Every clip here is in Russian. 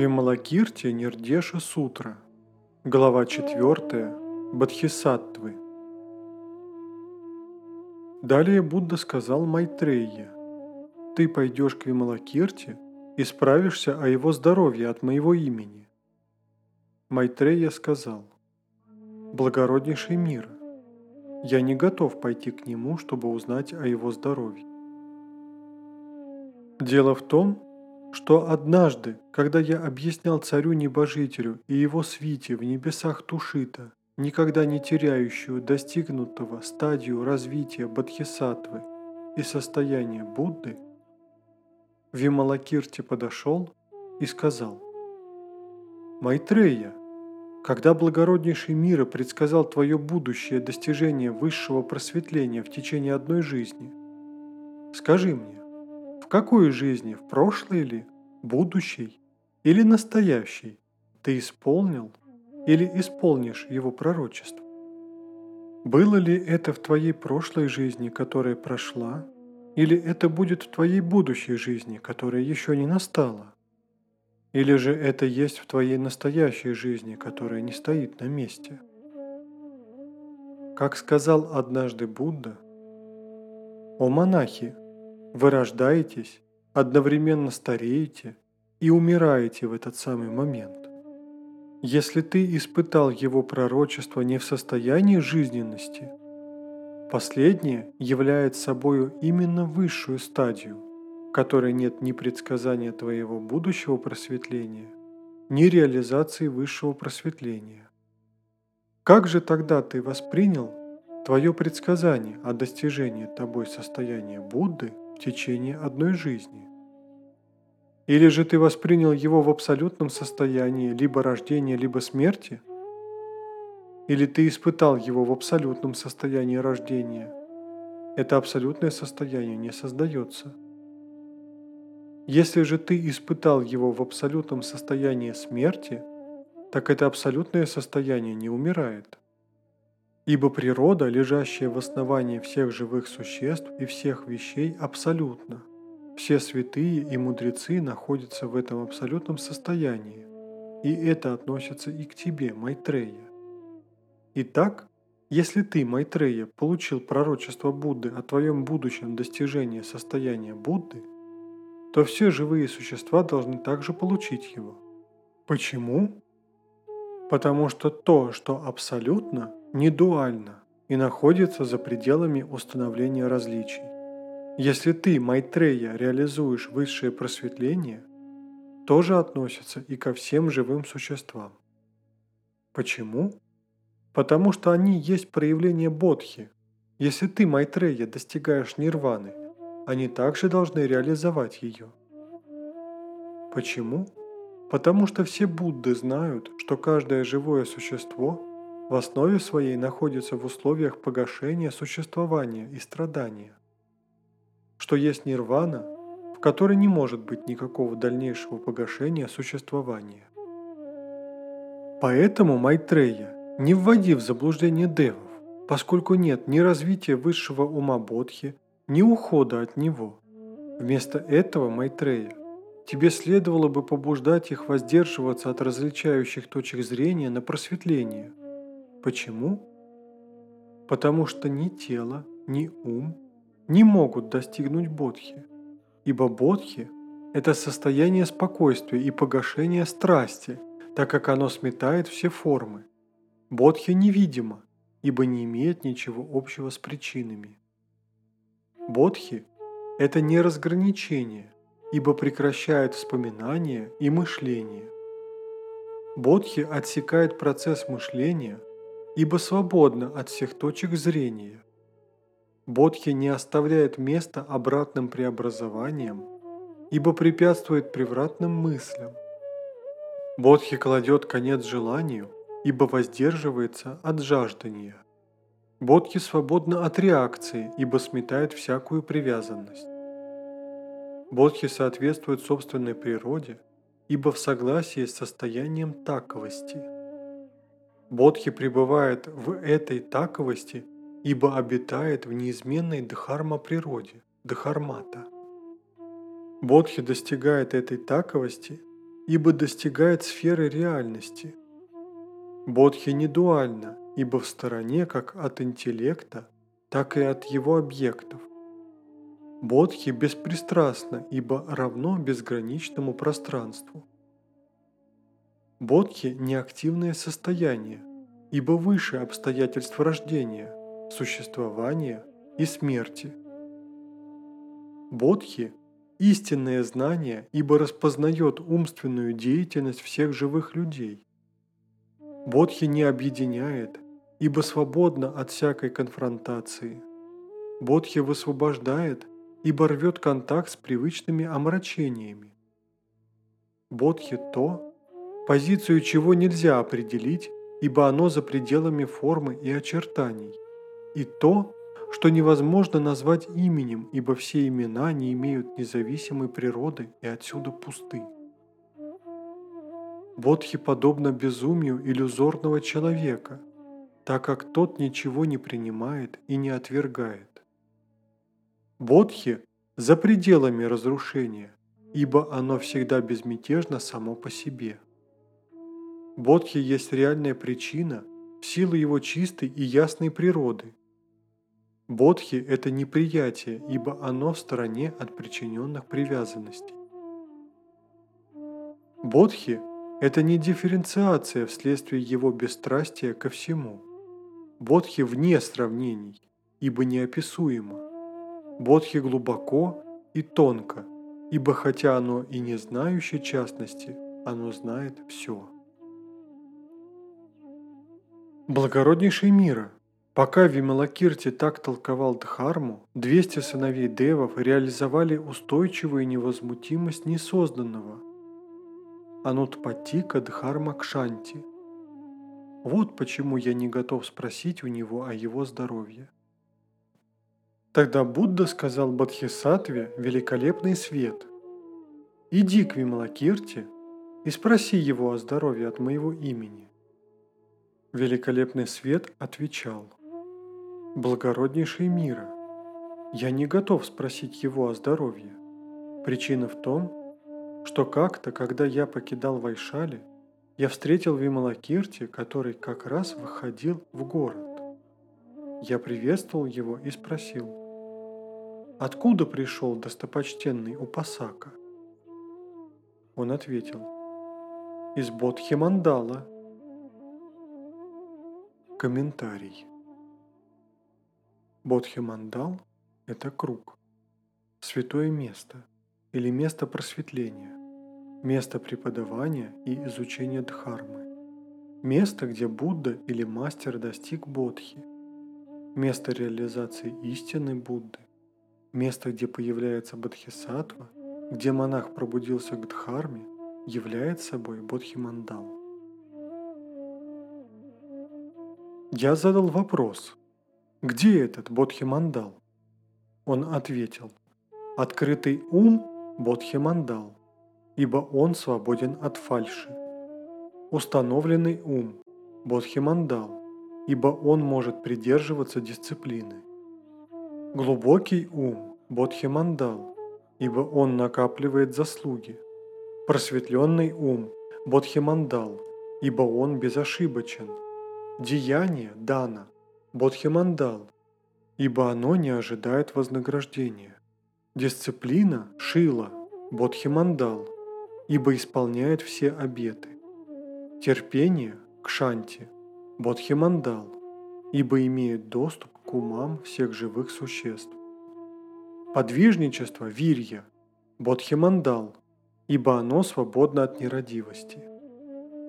Вималакирти Нирдеша Сутра. Глава 4. Бодхисаттвы. Далее Будда сказал Майтрейе, «Ты пойдешь к Вималакирти и справишься о его здоровье от моего имени». Майтрея сказал, «Благороднейший мир, я не готов пойти к нему, чтобы узнать о его здоровье. Дело в том, что однажды, когда я объяснял царю-небожителю и его свите в небесах Тушита, никогда не теряющую достигнутого стадию развития Бодхисаттвы и состояния Будды, Вималакирти подошел и сказал, «Майтрея, когда благороднейший мира предсказал твое будущее достижение высшего просветления в течение одной жизни, скажи мне, какой жизни, в прошлой ли, будущей или настоящей, ты исполнил или исполнишь его пророчество? Было ли это в твоей прошлой жизни, которая прошла, или это будет в твоей будущей жизни, которая еще не настала? Или же это есть в твоей настоящей жизни, которая не стоит на месте? Как сказал однажды Будда, «О монахи, вы рождаетесь, одновременно стареете и умираете в этот самый момент. Если ты испытал его пророчество не в состоянии жизненности, последнее является собою именно высшую стадию, в которой нет ни предсказания твоего будущего просветления, ни реализации высшего просветления. Как же тогда ты воспринял твое предсказание о достижении тобой состояния Будды – течение одной жизни. Или же ты воспринял его в абсолютном состоянии либо рождения, либо смерти? Или ты испытал его в абсолютном состоянии рождения? Это абсолютное состояние не создается. Если же ты испытал его в абсолютном состоянии смерти, так это абсолютное состояние не умирает. Ибо природа, лежащая в основании всех живых существ и всех вещей, абсолютна. Все святые и мудрецы находятся в этом абсолютном состоянии, и это относится и к тебе, Майтрея. Итак, если ты, Майтрея, получил пророчество Будды о твоем будущем достижении состояния Будды, то все живые существа должны также получить его. Почему? Потому что то, что абсолютно, не дуально и находится за пределами установления различий. Если ты, Майтрея, реализуешь высшее просветление, тоже относится и ко всем живым существам. Почему? Потому что они есть проявление бодхи. Если ты, Майтрея, достигаешь нирваны, они также должны реализовать ее. Почему? Потому что все Будды знают, что каждое живое существо в основе своей находится в условиях погашения существования и страдания, что есть нирвана, в которой не может быть никакого дальнейшего погашения существования. Поэтому Майтрея, не вводи в заблуждение девов, поскольку нет ни развития высшего ума Бодхи, ни ухода от него. Вместо этого, Майтрея, тебе следовало бы побуждать их воздерживаться от различающих точек зрения на просветление – Почему? Потому что ни тело, ни ум не могут достигнуть бодхи, ибо бодхи – это состояние спокойствия и погашения страсти, так как оно сметает все формы. Бодхи невидимо, ибо не имеет ничего общего с причинами. Бодхи – это не разграничение, ибо прекращает вспоминание и мышление. Бодхи отсекает процесс мышления – ибо свободна от всех точек зрения. Бодхи не оставляет места обратным преобразованиям, ибо препятствует превратным мыслям. Бодхи кладет конец желанию, ибо воздерживается от жаждания. Бодхи свободна от реакции, ибо сметает всякую привязанность. Бодхи соответствует собственной природе, ибо в согласии с состоянием таковости – Бодхи пребывает в этой таковости, ибо обитает в неизменной дхарма природе, дхармата. Бодхи достигает этой таковости, ибо достигает сферы реальности. Бодхи не дуальна, ибо в стороне как от интеллекта, так и от его объектов. Бодхи беспристрастно, ибо равно безграничному пространству. Бодхи – неактивное состояние, ибо выше обстоятельств рождения, существования и смерти. Бодхи – истинное знание, ибо распознает умственную деятельность всех живых людей. Бодхи не объединяет, ибо свободно от всякой конфронтации. Бодхи высвобождает, ибо рвет контакт с привычными омрачениями. Бодхи – то, позицию чего нельзя определить, ибо оно за пределами формы и очертаний, и то, что невозможно назвать именем, ибо все имена не имеют независимой природы и отсюда пусты. Бодхи подобно безумию иллюзорного человека, так как тот ничего не принимает и не отвергает. Бодхи за пределами разрушения, ибо оно всегда безмятежно само по себе. Бодхи есть реальная причина в силу его чистой и ясной природы. Бодхи – это неприятие, ибо оно в стороне от причиненных привязанностей. Бодхи – это не дифференциация вследствие его бесстрастия ко всему. Бодхи вне сравнений, ибо неописуемо. Бодхи глубоко и тонко, ибо хотя оно и не знающее частности, оно знает все. Благороднейший мира, пока Вималакирти так толковал Дхарму, 200 сыновей Девов реализовали устойчивую невозмутимость несозданного. Анутпатика Дхарма Кшанти. Вот почему я не готов спросить у него о его здоровье. Тогда Будда сказал Бадхисатве великолепный свет. «Иди к Вималакирте и спроси его о здоровье от моего имени». Великолепный свет отвечал, «Благороднейший мира, я не готов спросить его о здоровье. Причина в том, что как-то, когда я покидал Вайшали, я встретил Вималакирти, который как раз выходил в город. Я приветствовал его и спросил, «Откуда пришел достопочтенный Упасака?» Он ответил, «Из Бодхимандала, Комментарий. Бодхимандал – это круг, святое место или место просветления, место преподавания и изучения дхармы, место, где Будда или мастер достиг бодхи, место реализации истины Будды, место, где появляется бодхисаттва, где монах пробудился к дхарме, является собой бодхимандал. Я задал вопрос, где этот Бодхимандал? Он ответил, открытый ум Бодхимандал, ибо он свободен от фальши. Установленный ум Бодхимандал, ибо он может придерживаться дисциплины. Глубокий ум Бодхимандал, ибо он накапливает заслуги. Просветленный ум Бодхимандал, ибо он безошибочен – деяние дано, бодхимандал, ибо оно не ожидает вознаграждения. Дисциплина шила, бодхимандал, ибо исполняет все обеты. Терпение кшанти, бодхимандал, ибо имеет доступ к умам всех живых существ. Подвижничество вирья, бодхимандал, ибо оно свободно от нерадивости.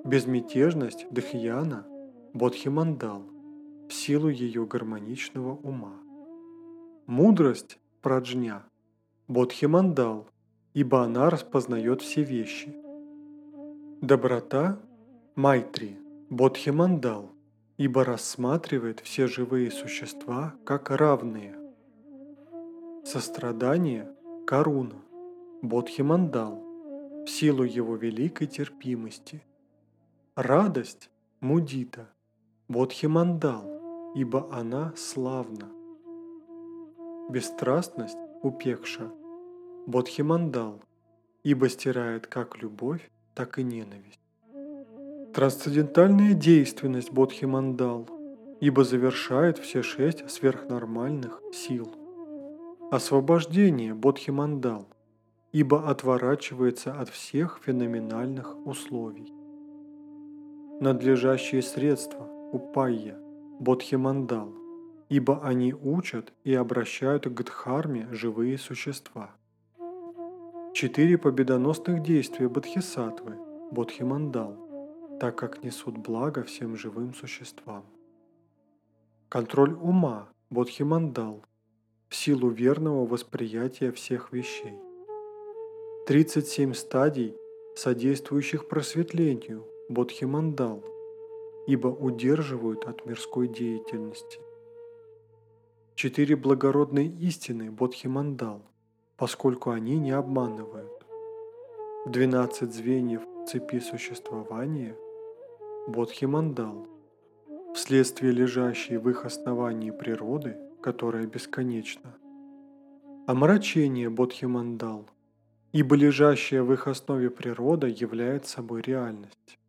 Безмятежность дхьяна, Бодхимандал в силу ее гармоничного ума. Мудрость праджня Бодхимандал, ибо она распознает все вещи. Доброта Майтри Бодхимандал, ибо рассматривает все живые существа как равные. Сострадание Каруна Бодхимандал в силу его великой терпимости. Радость Мудита Бодхимандал, ибо она славна. Бесстрастность Упекша, Бодхимандал, ибо стирает как любовь, так и ненависть. Трансцендентальная действенность Бодхимандал, ибо завершает все шесть сверхнормальных сил. Освобождение Бодхимандал, ибо отворачивается от всех феноменальных условий. Надлежащие средства Упайя, Бодхимандал, ибо они учат и обращают к Дхарме живые существа. Четыре победоносных действия Бодхисаттвы, Бодхимандал, так как несут благо всем живым существам. Контроль ума, Бодхимандал, в силу верного восприятия всех вещей. 37 стадий, содействующих просветлению, Бодхимандал, ибо удерживают от мирской деятельности. Четыре благородные истины Бодхимандал, поскольку они не обманывают. Двенадцать звеньев цепи существования Бодхимандал, вследствие лежащей в их основании природы, которая бесконечна. Омрачение Бодхимандал, ибо лежащая в их основе природа является собой реальность.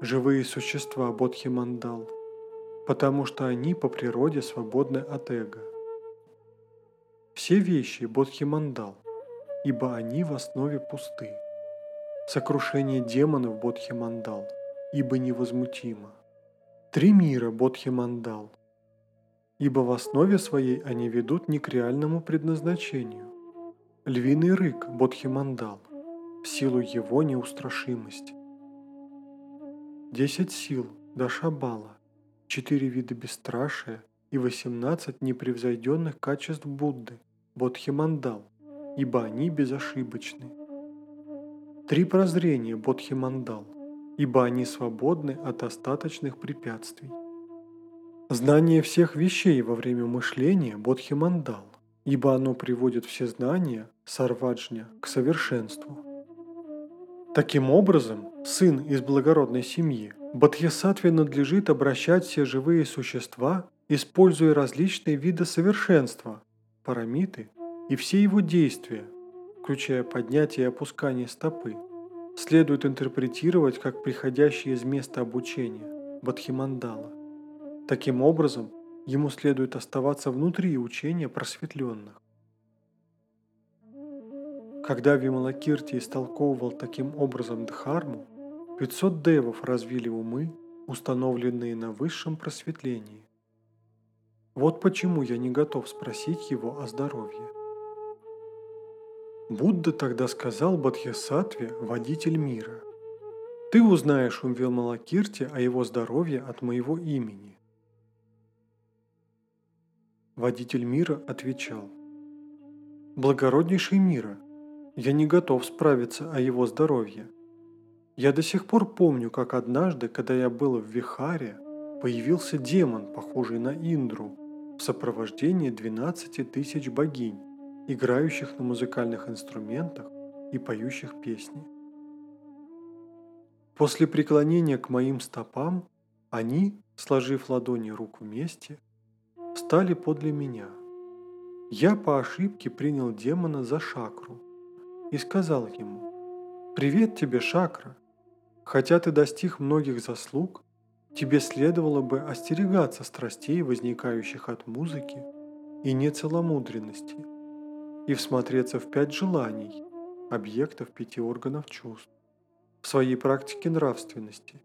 Живые существа Бодхимандал – потому что они по природе свободны от эго. Все вещи Бодхимандал, ибо они в основе пусты. Сокрушение демонов Бодхимандал, ибо невозмутимо. Три мира Бодхимандал, ибо в основе своей они ведут не к реальному предназначению. Львиный рык Бодхимандал, в силу его неустрашимости. Десять сил Дашабала, четыре вида бесстрашия и 18 непревзойденных качеств Будды, Бодхимандал, ибо они безошибочны. Три прозрения Бодхимандал, ибо они свободны от остаточных препятствий. Знание всех вещей во время мышления Бодхимандал, ибо оно приводит все знания, сарваджня, к совершенству. Таким образом, сын из благородной семьи, Бодхисаттве надлежит обращать все живые существа, используя различные виды совершенства, парамиты и все его действия, включая поднятие и опускание стопы, следует интерпретировать как приходящие из места обучения, Бодхимандала. Таким образом, ему следует оставаться внутри учения просветленных. Когда Вималакирти истолковывал таким образом Дхарму, 500 девов развили умы, установленные на высшем просветлении. Вот почему я не готов спросить его о здоровье. Будда тогда сказал Бадхисатве, водитель мира, «Ты узнаешь у Вималакирти о его здоровье от моего имени». Водитель мира отвечал, «Благороднейший мира, я не готов справиться о его здоровье. Я до сих пор помню, как однажды, когда я был в Вихаре, появился демон, похожий на Индру, в сопровождении 12 тысяч богинь, играющих на музыкальных инструментах и поющих песни. После преклонения к моим стопам, они, сложив ладони рук вместе, встали подле меня. Я по ошибке принял демона за шакру, и сказал ему, «Привет тебе, Шакра! Хотя ты достиг многих заслуг, тебе следовало бы остерегаться страстей, возникающих от музыки и нецеломудренности, и всмотреться в пять желаний, объектов пяти органов чувств, в своей практике нравственности,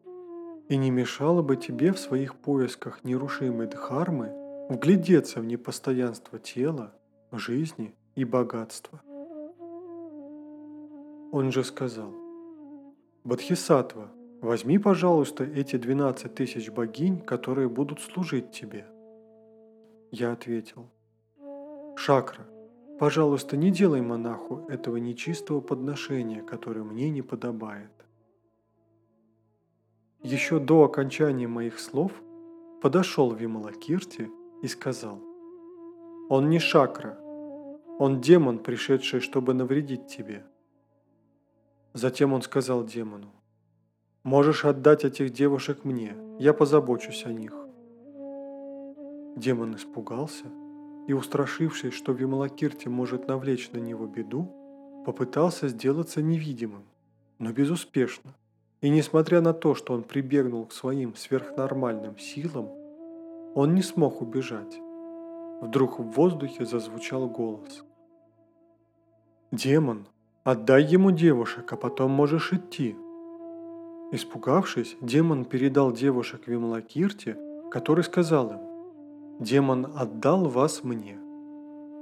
и не мешало бы тебе в своих поисках нерушимой дхармы вглядеться в непостоянство тела, жизни и богатства. Он же сказал, «Бодхисаттва, возьми, пожалуйста, эти 12 тысяч богинь, которые будут служить тебе». Я ответил, «Шакра, пожалуйста, не делай монаху этого нечистого подношения, которое мне не подобает». Еще до окончания моих слов подошел Вималакирти и сказал, «Он не шакра, он демон, пришедший, чтобы навредить тебе». Затем он сказал демону, «Можешь отдать этих девушек мне, я позабочусь о них». Демон испугался и, устрашившись, что Вималакирти может навлечь на него беду, попытался сделаться невидимым, но безуспешно. И несмотря на то, что он прибегнул к своим сверхнормальным силам, он не смог убежать. Вдруг в воздухе зазвучал голос. «Демон, отдай ему девушек, а потом можешь идти». Испугавшись, демон передал девушек Вимлакирте, который сказал им, «Демон отдал вас мне.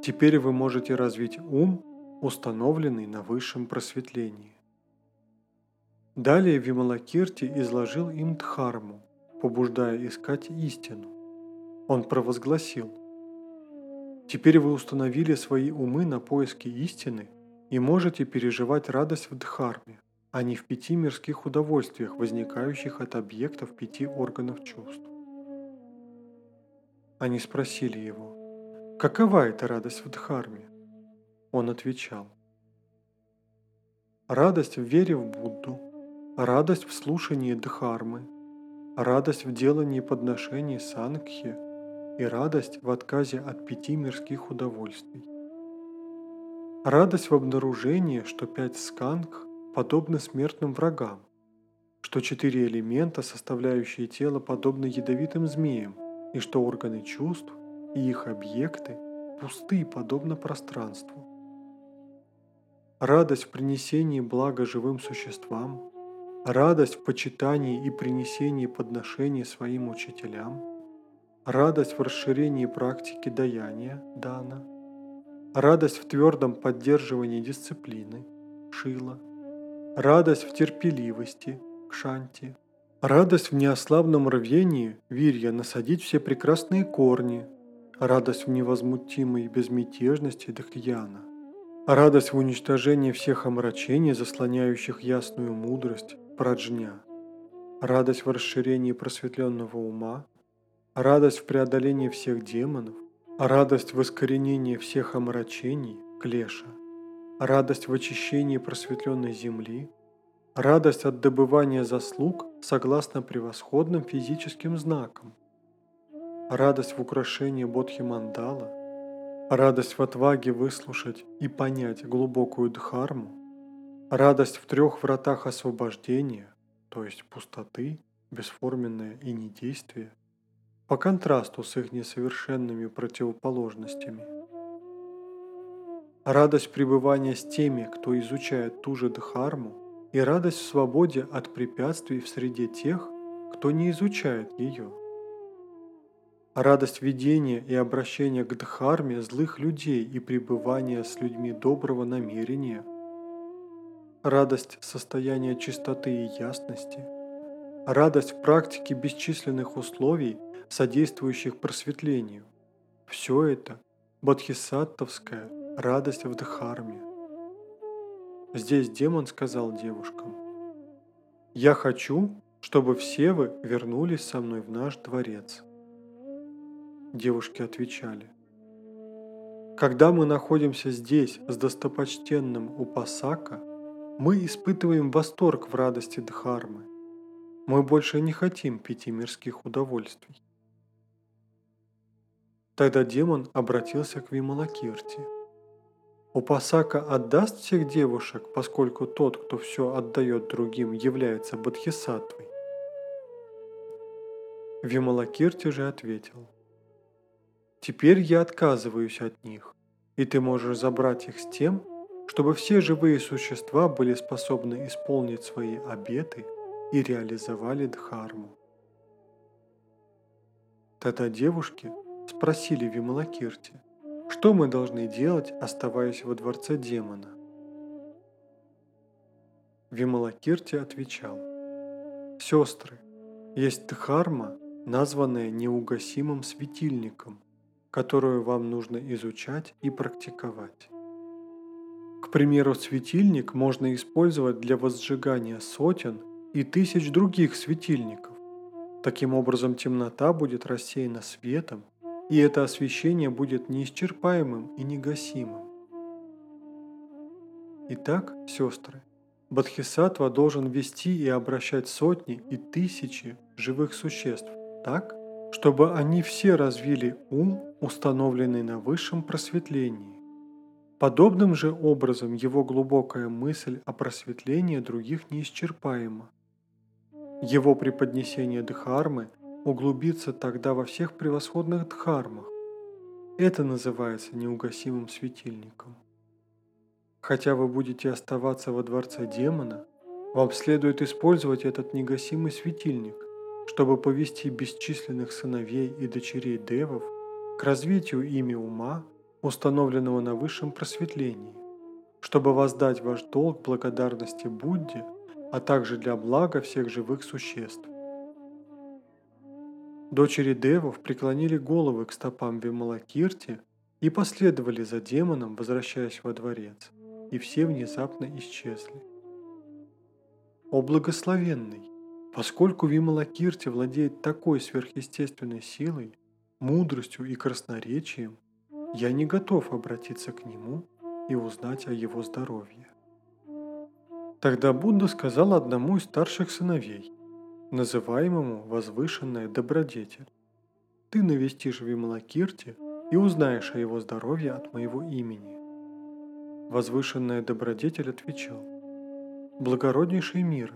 Теперь вы можете развить ум, установленный на высшем просветлении». Далее Вималакирти изложил им Дхарму, побуждая искать истину. Он провозгласил, «Теперь вы установили свои умы на поиски истины и можете переживать радость в Дхарме, а не в пяти мирских удовольствиях, возникающих от объектов пяти органов чувств». Они спросили его, «Какова эта радость в Дхарме?» Он отвечал, «Радость в вере в Будду, радость в слушании Дхармы, радость в делании подношений Сангхи и радость в отказе от пяти мирских удовольствий. Радость в обнаружении, что пять сканг подобны смертным врагам, что четыре элемента, составляющие тело, подобны ядовитым змеям, и что органы чувств и их объекты пусты, подобно пространству. Радость в принесении блага живым существам, радость в почитании и принесении подношений своим учителям, радость в расширении практики даяния, дана, радость в твердом поддерживании дисциплины, шила, радость в терпеливости, кшанти, радость в неослабном рвении, вирья, насадить все прекрасные корни, радость в невозмутимой безмятежности дхьяна, радость в уничтожении всех омрачений, заслоняющих ясную мудрость, праджня, радость в расширении просветленного ума, радость в преодолении всех демонов, радость в искоренении всех омрачений, клеша, радость в очищении просветленной земли, радость от добывания заслуг согласно превосходным физическим знакам, радость в украшении бодхи мандала, радость в отваге выслушать и понять глубокую дхарму, Радость в трех вратах освобождения, то есть пустоты, бесформенное и недействие, по контрасту с их несовершенными противоположностями. Радость пребывания с теми, кто изучает ту же Дхарму, и радость в свободе от препятствий в среде тех, кто не изучает ее. Радость ведения и обращения к Дхарме злых людей и пребывания с людьми доброго намерения – радость состояния чистоты и ясности, радость в практике бесчисленных условий, содействующих просветлению. Все это – бодхисаттвская радость в Дхарме. Здесь демон сказал девушкам, «Я хочу, чтобы все вы вернулись со мной в наш дворец». Девушки отвечали, «Когда мы находимся здесь с достопочтенным Упасака, мы испытываем восторг в радости Дхармы. Мы больше не хотим пяти мирских удовольствий. Тогда демон обратился к Вималакирти. Упасака отдаст всех девушек, поскольку тот, кто все отдает другим, является бодхисаттвой. Вималакирти же ответил. Теперь я отказываюсь от них, и ты можешь забрать их с тем, чтобы все живые существа были способны исполнить свои обеты и реализовали Дхарму. Тогда девушки спросили Вималакирти, что мы должны делать, оставаясь во дворце демона. Вималакирти отвечал, «Сестры, есть Дхарма, названная неугасимым светильником, которую вам нужно изучать и практиковать. К примеру, светильник можно использовать для возжигания сотен и тысяч других светильников. Таким образом, темнота будет рассеяна светом, и это освещение будет неисчерпаемым и негасимым. Итак, сестры, Бодхисаттва должен вести и обращать сотни и тысячи живых существ так, чтобы они все развили ум, установленный на высшем просветлении Подобным же образом его глубокая мысль о просветлении других неисчерпаема. Его преподнесение Дхармы углубится тогда во всех превосходных Дхармах. Это называется неугасимым светильником. Хотя вы будете оставаться во дворце демона, вам следует использовать этот негасимый светильник, чтобы повести бесчисленных сыновей и дочерей девов к развитию ими ума, установленного на высшем просветлении, чтобы воздать ваш долг благодарности Будде, а также для блага всех живых существ. Дочери девов преклонили головы к стопам Вималакирти и последовали за демоном, возвращаясь во дворец, и все внезапно исчезли. О благословенный! Поскольку Вималакирти владеет такой сверхъестественной силой, мудростью и красноречием, я не готов обратиться к нему и узнать о его здоровье. Тогда Будда сказал одному из старших сыновей, называемому возвышенная добродетель, «Ты навестишь Вималакирти и узнаешь о его здоровье от моего имени». Возвышенная добродетель отвечал, «Благороднейший мира,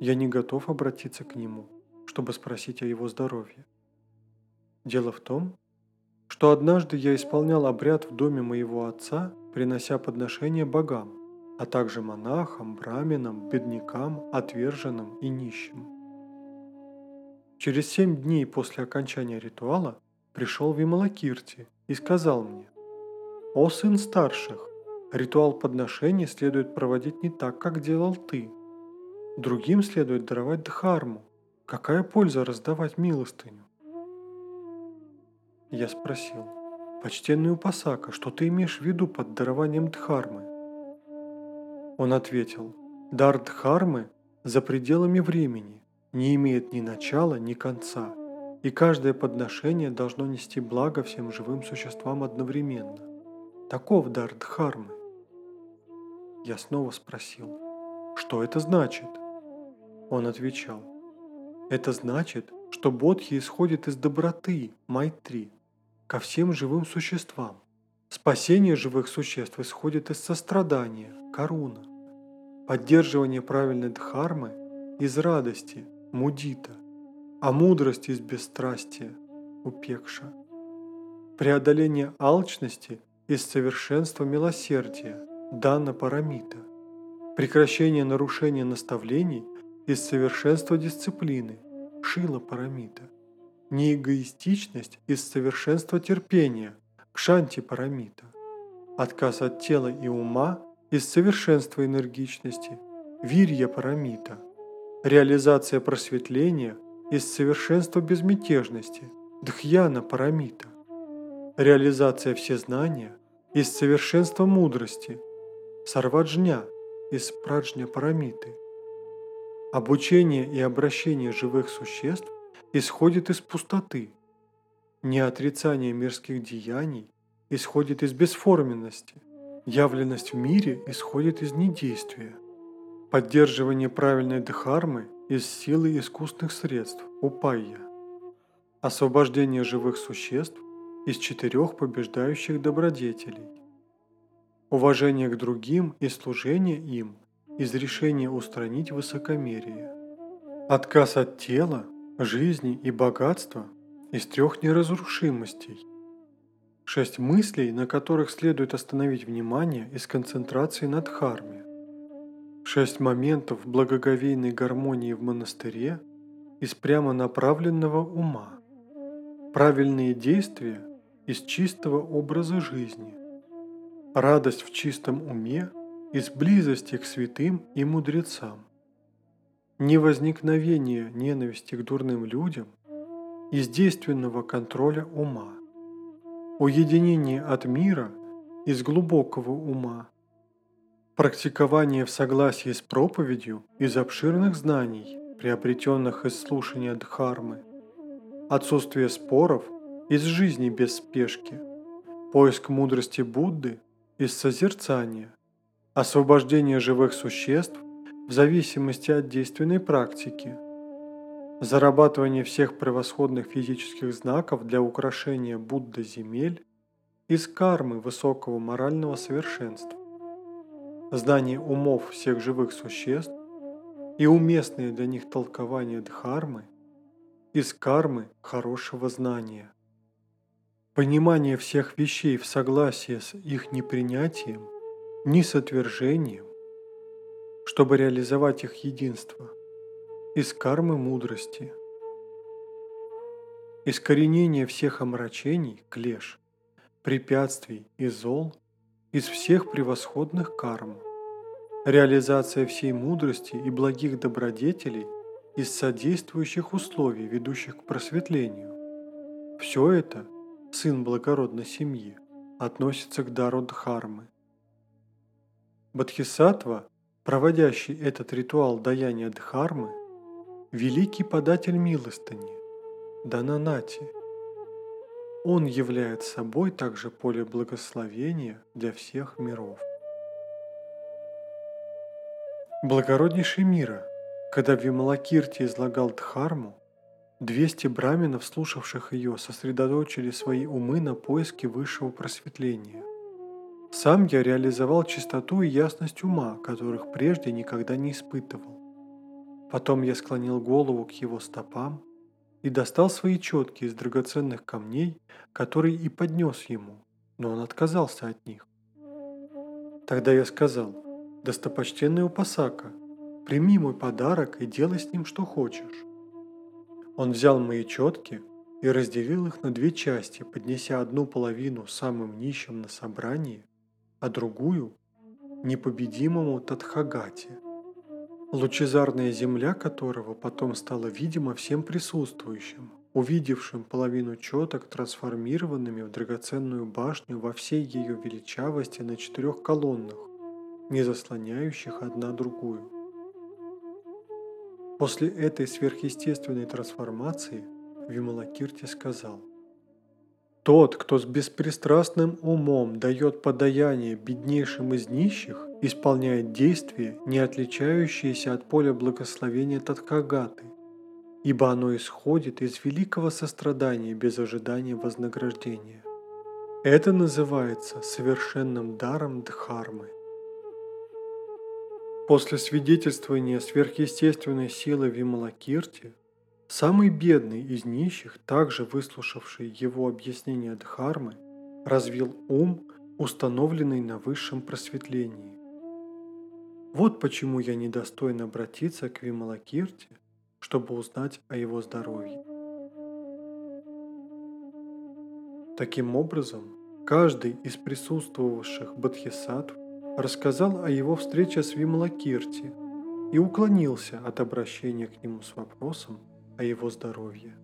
я не готов обратиться к нему, чтобы спросить о его здоровье. Дело в том, что однажды я исполнял обряд в доме моего отца, принося подношения богам, а также монахам, браминам, беднякам, отверженным и нищим. Через семь дней после окончания ритуала пришел Вималакирти и сказал мне, «О сын старших, ритуал подношений следует проводить не так, как делал ты. Другим следует даровать дхарму. Какая польза раздавать милостыню?» Я спросил, «Почтенный Упасака, что ты имеешь в виду под дарованием Дхармы?» Он ответил, «Дар Дхармы за пределами времени, не имеет ни начала, ни конца, и каждое подношение должно нести благо всем живым существам одновременно. Таков дар Дхармы». Я снова спросил, «Что это значит?» Он отвечал, «Это значит, что Бодхи исходит из доброты, Майтри, ко всем живым существам. Спасение живых существ исходит из сострадания, каруна. Поддерживание правильной дхармы из радости, мудита, а мудрость из бесстрастия, упекша. Преодоление алчности из совершенства милосердия, дана парамита. Прекращение нарушения наставлений из совершенства дисциплины, шила парамита неэгоистичность из совершенства терпения, кшанти парамита, отказ от тела и ума из совершенства энергичности, вирья парамита, реализация просветления из совершенства безмятежности, дхьяна парамита, реализация всезнания из совершенства мудрости, сарваджня из праджня парамиты, обучение и обращение живых существ исходит из пустоты. Не отрицание мирских деяний исходит из бесформенности. Явленность в мире исходит из недействия. Поддерживание правильной дхармы из силы искусственных средств – упайя. Освобождение живых существ из четырех побеждающих добродетелей. Уважение к другим и служение им из решения устранить высокомерие. Отказ от тела жизни и богатства из трех неразрушимостей. Шесть мыслей, на которых следует остановить внимание из концентрации на Дхарме. Шесть моментов благоговейной гармонии в монастыре из прямо направленного ума. Правильные действия из чистого образа жизни. Радость в чистом уме из близости к святым и мудрецам невозникновение ненависти к дурным людям из действенного контроля ума, уединение от мира из глубокого ума, практикование в согласии с проповедью из обширных знаний, приобретенных из слушания Дхармы, отсутствие споров из жизни без спешки, поиск мудрости Будды из созерцания, освобождение живых существ в зависимости от действенной практики. Зарабатывание всех превосходных физических знаков для украшения Будда земель из кармы высокого морального совершенства. Знание умов всех живых существ и уместные для них толкования дхармы из кармы хорошего знания. Понимание всех вещей в согласии с их непринятием, несотвержением, чтобы реализовать их единство, из кармы мудрости. Искоренение всех омрачений, клеш, препятствий и зол из всех превосходных карм. Реализация всей мудрости и благих добродетелей из содействующих условий, ведущих к просветлению. Все это, сын благородной семьи, относится к дару Дхармы. Бодхисаттва, проводящий этот ритуал даяния Дхармы, великий податель милостыни, Дананати. Он является собой также поле благословения для всех миров. Благороднейший мира, когда Вималакирти излагал Дхарму, 200 браминов, слушавших ее, сосредоточили свои умы на поиске высшего просветления. Сам я реализовал чистоту и ясность ума, которых прежде никогда не испытывал. Потом я склонил голову к его стопам и достал свои четки из драгоценных камней, которые и поднес ему, но он отказался от них. Тогда я сказал – «Достопочтенный Упасака, прими мой подарок и делай с ним что хочешь». Он взял мои четки и разделил их на две части, поднеся одну половину самым нищим на собрании, а другую – непобедимому Тадхагате, лучезарная земля которого потом стала видима всем присутствующим, увидевшим половину четок, трансформированными в драгоценную башню во всей ее величавости на четырех колоннах, не заслоняющих одна другую. После этой сверхъестественной трансформации Вималакирти сказал, «Тот, кто с беспристрастным умом дает подаяние беднейшим из нищих, исполняет действия, не отличающиеся от поля благословения Татхагаты, ибо оно исходит из великого сострадания без ожидания вознаграждения. Это называется совершенным даром Дхармы. После свидетельствования сверхъестественной силы Вималакирти, самый бедный из нищих, также выслушавший его объяснение Дхармы, развил ум, установленный на высшем просветлении. Вот почему я недостоин обратиться к Вималакирти, чтобы узнать о его здоровье. Таким образом, каждый из присутствовавших бодхисаттв рассказал о его встрече с Вималакирти и уклонился от обращения к нему с вопросом о его здоровье.